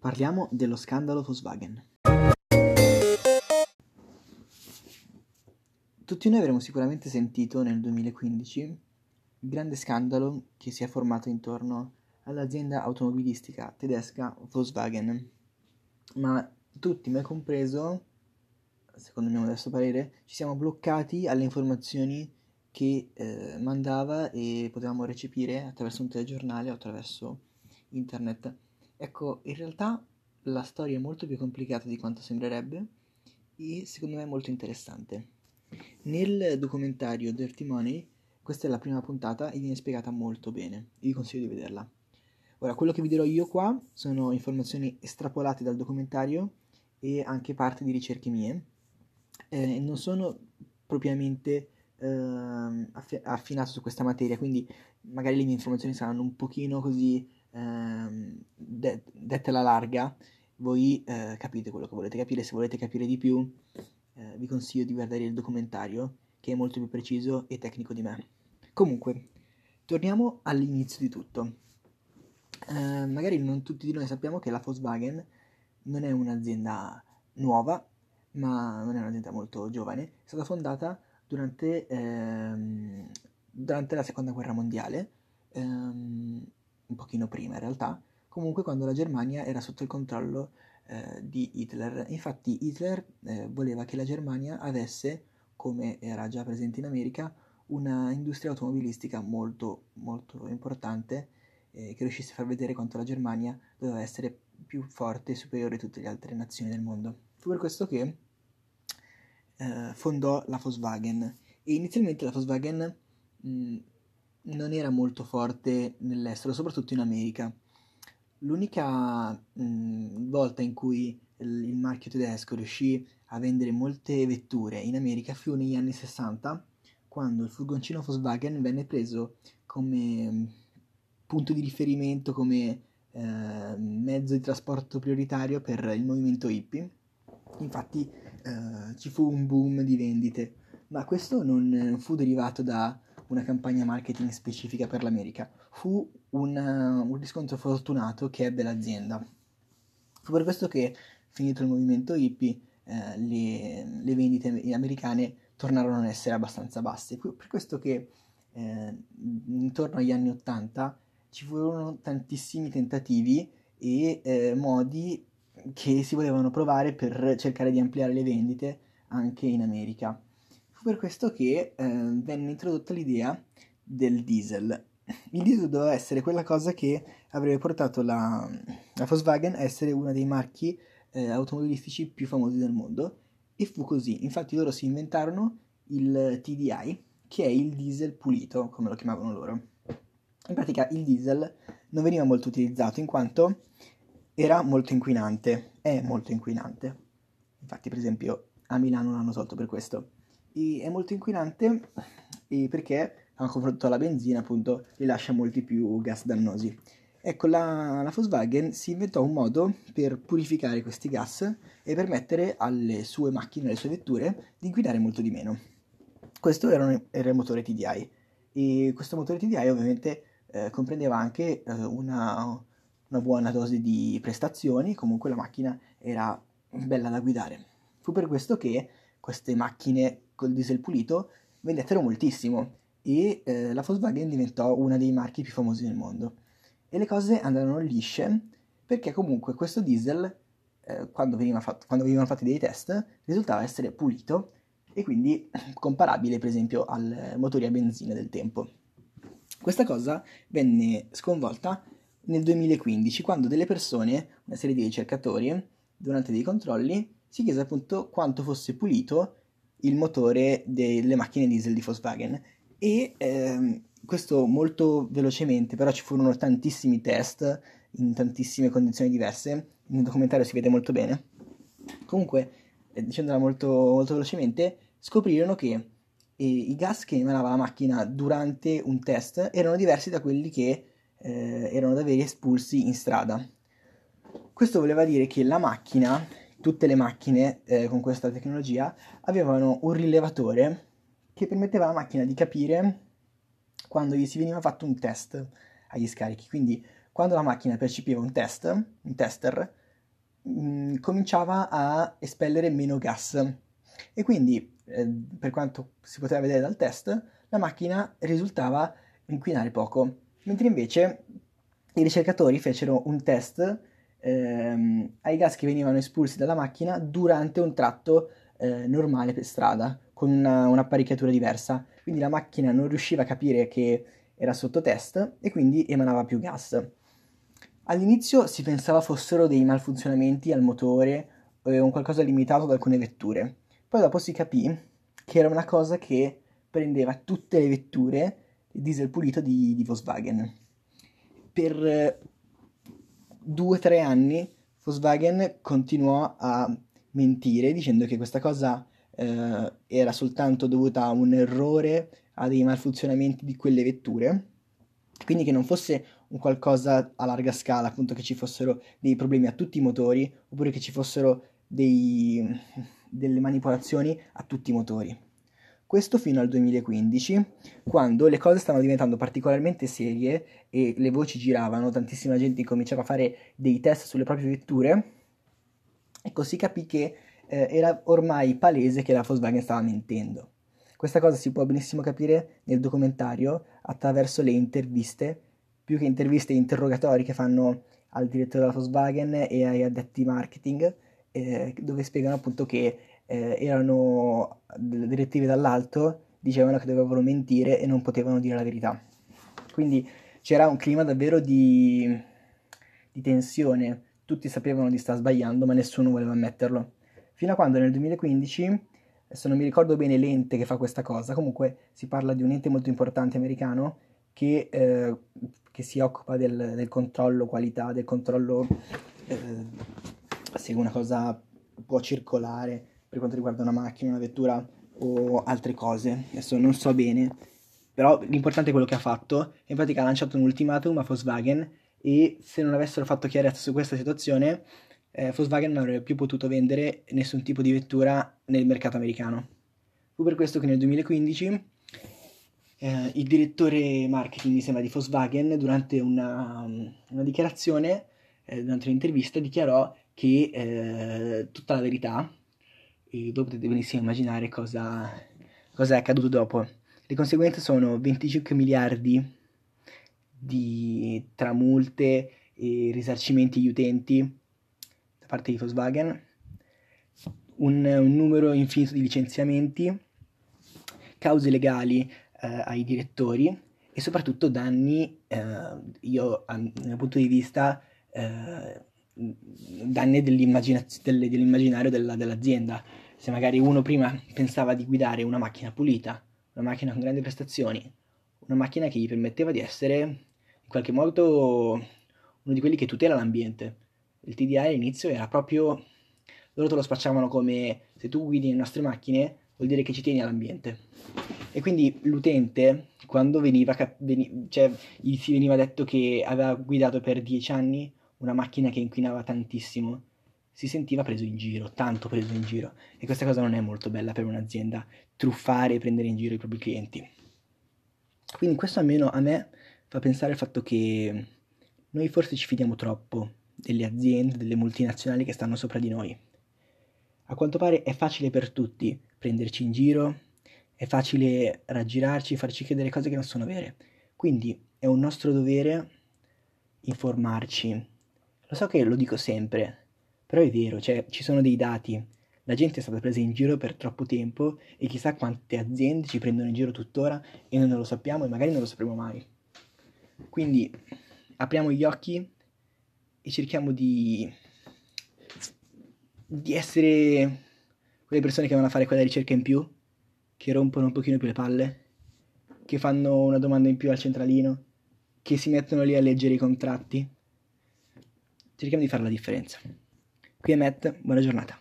Parliamo dello scandalo Volkswagen. Tutti noi avremo sicuramente sentito nel 2015 il grande scandalo che si è formato intorno all'azienda automobilistica tedesca Volkswagen, ma tutti, me compreso, secondo il mio modesto parere, ci siamo bloccati alle informazioni che eh, mandava e potevamo recepire attraverso un telegiornale o attraverso internet. Ecco, in realtà la storia è molto più complicata di quanto sembrerebbe e secondo me molto interessante. Nel documentario Dirty Money, questa è la prima puntata e viene spiegata molto bene, vi consiglio di vederla. Ora, quello che vi dirò io qua sono informazioni estrapolate dal documentario e anche parte di ricerche mie. Eh, non sono propriamente eh, affinato su questa materia, quindi magari le mie informazioni saranno un pochino così eh, de- dette alla larga. Voi eh, capite quello che volete capire, se volete capire di più eh, vi consiglio di guardare il documentario che è molto più preciso e tecnico di me. Comunque, torniamo all'inizio di tutto. Eh, magari non tutti di noi sappiamo che la Volkswagen non è un'azienda nuova, ma non è un'azienda molto giovane, è stata fondata durante, ehm, durante la seconda guerra mondiale, ehm, un pochino prima in realtà, comunque quando la Germania era sotto il controllo eh, di Hitler. Infatti Hitler eh, voleva che la Germania avesse, come era già presente in America, una industria automobilistica molto, molto importante eh, che riuscisse a far vedere quanto la Germania doveva essere più forte e superiore a tutte le altre nazioni del mondo. Fu per questo che eh, fondò la Volkswagen e inizialmente la Volkswagen mh, non era molto forte nell'estero, soprattutto in America. L'unica mh, volta in cui il, il marchio tedesco riuscì a vendere molte vetture in America fu negli anni 60, quando il furgoncino Volkswagen venne preso come punto di riferimento, come eh, mezzo di trasporto prioritario per il movimento hippie. Infatti eh, ci fu un boom di vendite, ma questo non fu derivato da una campagna marketing specifica per l'America, fu una, un riscontro fortunato che ebbe l'azienda. Fu per questo che, finito il movimento hippie, eh, le, le, vendite americane tornarono ad essere abbastanza basse. Per questo che eh, intorno agli anni 80 ci furono tantissimi tentativi e eh, modi che si volevano provare per cercare di ampliare le vendite anche in America. Fu per questo che eh, venne introdotta l'idea del diesel. Il diesel doveva essere quella cosa che avrebbe portato la, la Volkswagen a essere uno dei marchi eh, automobilistici più famosi del mondo e fu così. Infatti loro si inventarono il TDI, che è il diesel pulito, come lo chiamavano loro. In pratica il diesel non veniva molto utilizzato in quanto era molto inquinante, è molto inquinante. Infatti, per esempio, a Milano l'hanno tolto per questo e è molto inquinante perché a confronto alla benzina appunto rilascia molti più gas dannosi. Ecco, la, la, Volkswagen si inventò un modo per purificare questi gas e permettere alle sue macchine, alle sue vetture, di inquinare molto di meno. Questo era, un, era il motore TDI e questo motore TDI ovviamente eh, comprendeva anche eh, una, una buona dose di prestazioni, comunque la macchina era bella da guidare. Fu per questo che queste macchine col diesel pulito vendettero moltissimo e eh, la Volkswagen diventò uno dei marchi più famosi del mondo. E le cose andarono lisce perché comunque questo diesel, eh, quando, fatto, quando venivano fatti dei test, risultava essere pulito e quindi comparabile per esempio al motore a benzina del tempo. Questa cosa venne sconvolta nel 2015 quando delle persone, una serie di ricercatori, durante dei controlli, si chiese appunto quanto fosse pulito il motore delle macchine diesel di Volkswagen e ehm, questo molto velocemente, però ci furono tantissimi test in tantissime condizioni diverse, nel documentario si vede molto bene. Comunque, eh, dicendola molto, molto velocemente, scoprirono che eh, i gas che emanava la macchina durante un test erano diversi da quelli che eh, erano davvero espulsi in strada. Questo voleva dire che la macchina tutte le macchine eh, con questa tecnologia avevano un rilevatore che permetteva alla macchina di capire quando gli si veniva fatto un test agli scarichi. Quindi quando la macchina percepiva un test, un tester, mh, mm, cominciava a espellere meno gas e quindi, eh, per quanto si poteva vedere dal test, la macchina risultava inquinare poco, mentre invece i ricercatori fecero un test ehm, ai gas che venivano espulsi dalla macchina durante un tratto eh, normale per strada, con una, un'apparecchiatura diversa. Quindi la macchina non riusciva a capire che era sotto test e quindi emanava più gas. All'inizio si pensava fossero dei malfunzionamenti al motore o un qualcosa limitato ad alcune vetture. Poi dopo si capì che era una cosa che prendeva tutte le vetture diesel pulito di, di Volkswagen. Per eh, due o tre anni Volkswagen continuò a mentire dicendo che questa cosa eh, era soltanto dovuta a un errore, a dei malfunzionamenti di quelle vetture, quindi che non fosse un qualcosa a larga scala, appunto che ci fossero dei problemi a tutti i motori, oppure che ci fossero dei, delle manipolazioni a tutti i motori. Questo fino al 2015, quando le cose stavano diventando particolarmente serie e le voci giravano, tantissima gente cominciava a fare dei test sulle proprie vetture, ecco si capì che eh, era ormai palese che la Volkswagen stava mentendo. Questa cosa si può benissimo capire nel documentario attraverso le interviste, più che interviste interrogatori che fanno al direttore della Volkswagen e ai addetti marketing, eh, dove spiegano appunto che eh, erano direttive dall'alto, dicevano che dovevano mentire e non potevano dire la verità. Quindi c'era un clima davvero di, di tensione, tutti sapevano di stare sbagliando, ma nessuno voleva ammetterlo. Fino a quando nel 2015, adesso non mi ricordo bene l'ente che fa questa cosa, comunque si parla di un ente molto importante americano che, eh, che si occupa del, del, controllo qualità, del controllo eh, se una cosa può circolare per quanto riguarda una macchina, una vettura o altre cose. Adesso non so bene, però l'importante è quello che ha fatto. In pratica ha lanciato un ultimatum a Volkswagen e se non avessero fatto chiarezza su questa situazione, eh, Volkswagen non avrebbe più potuto vendere nessun tipo di vettura nel mercato americano. Fu per questo che nel 2015 eh, il direttore marketing, mi sembra, di Volkswagen, durante una, una dichiarazione, eh, durante un'intervista, dichiarò che eh, tutta la verità e voi potete benissimo immaginare cosa, cosa è accaduto dopo. Le conseguenze sono 25 miliardi di, tra multe e risarcimenti agli utenti da parte di Volkswagen, un, un numero infinito di licenziamenti, cause legali eh, ai direttori e soprattutto danni, eh, io dal mio punto di vista, eh, danni dell'immaginario della, dell'azienda. Se magari uno prima pensava di guidare una macchina pulita, una macchina con grandi prestazioni, una macchina che gli permetteva di essere in qualche modo uno di quelli che tutela l'ambiente. Il TDI all'inizio era proprio... loro te lo spacciavano come se tu guidi le nostre macchine vuol dire che ci tieni all'ambiente. E quindi l'utente, quando veniva, veni, cioè, gli si veniva detto che aveva guidato per dieci anni una macchina che inquinava tantissimo, si sentiva preso in giro, tanto preso in giro. E questa cosa non è molto bella per un'azienda, truffare e prendere in giro i propri clienti. Quindi questo almeno a me fa pensare al fatto che noi forse ci fidiamo troppo delle aziende, delle multinazionali che stanno sopra di noi. A quanto pare è facile per tutti prenderci in giro, è facile raggirarci, farci credere cose che non sono vere. Quindi è un nostro dovere informarci, lo so che lo dico sempre, però è vero, cioè ci sono dei dati. La gente è stata presa in giro per troppo tempo e chissà quante aziende ci prendono in giro tuttora e noi non lo sappiamo e magari non lo sapremo mai. Quindi apriamo gli occhi e cerchiamo di, di essere quelle persone che vanno a fare quella ricerca in più, che rompono un pochino più le palle, che fanno una domanda in più al centralino, che si mettono lì a leggere i contratti cerchiamo di fare la differenza. Qui è Matt, buona giornata.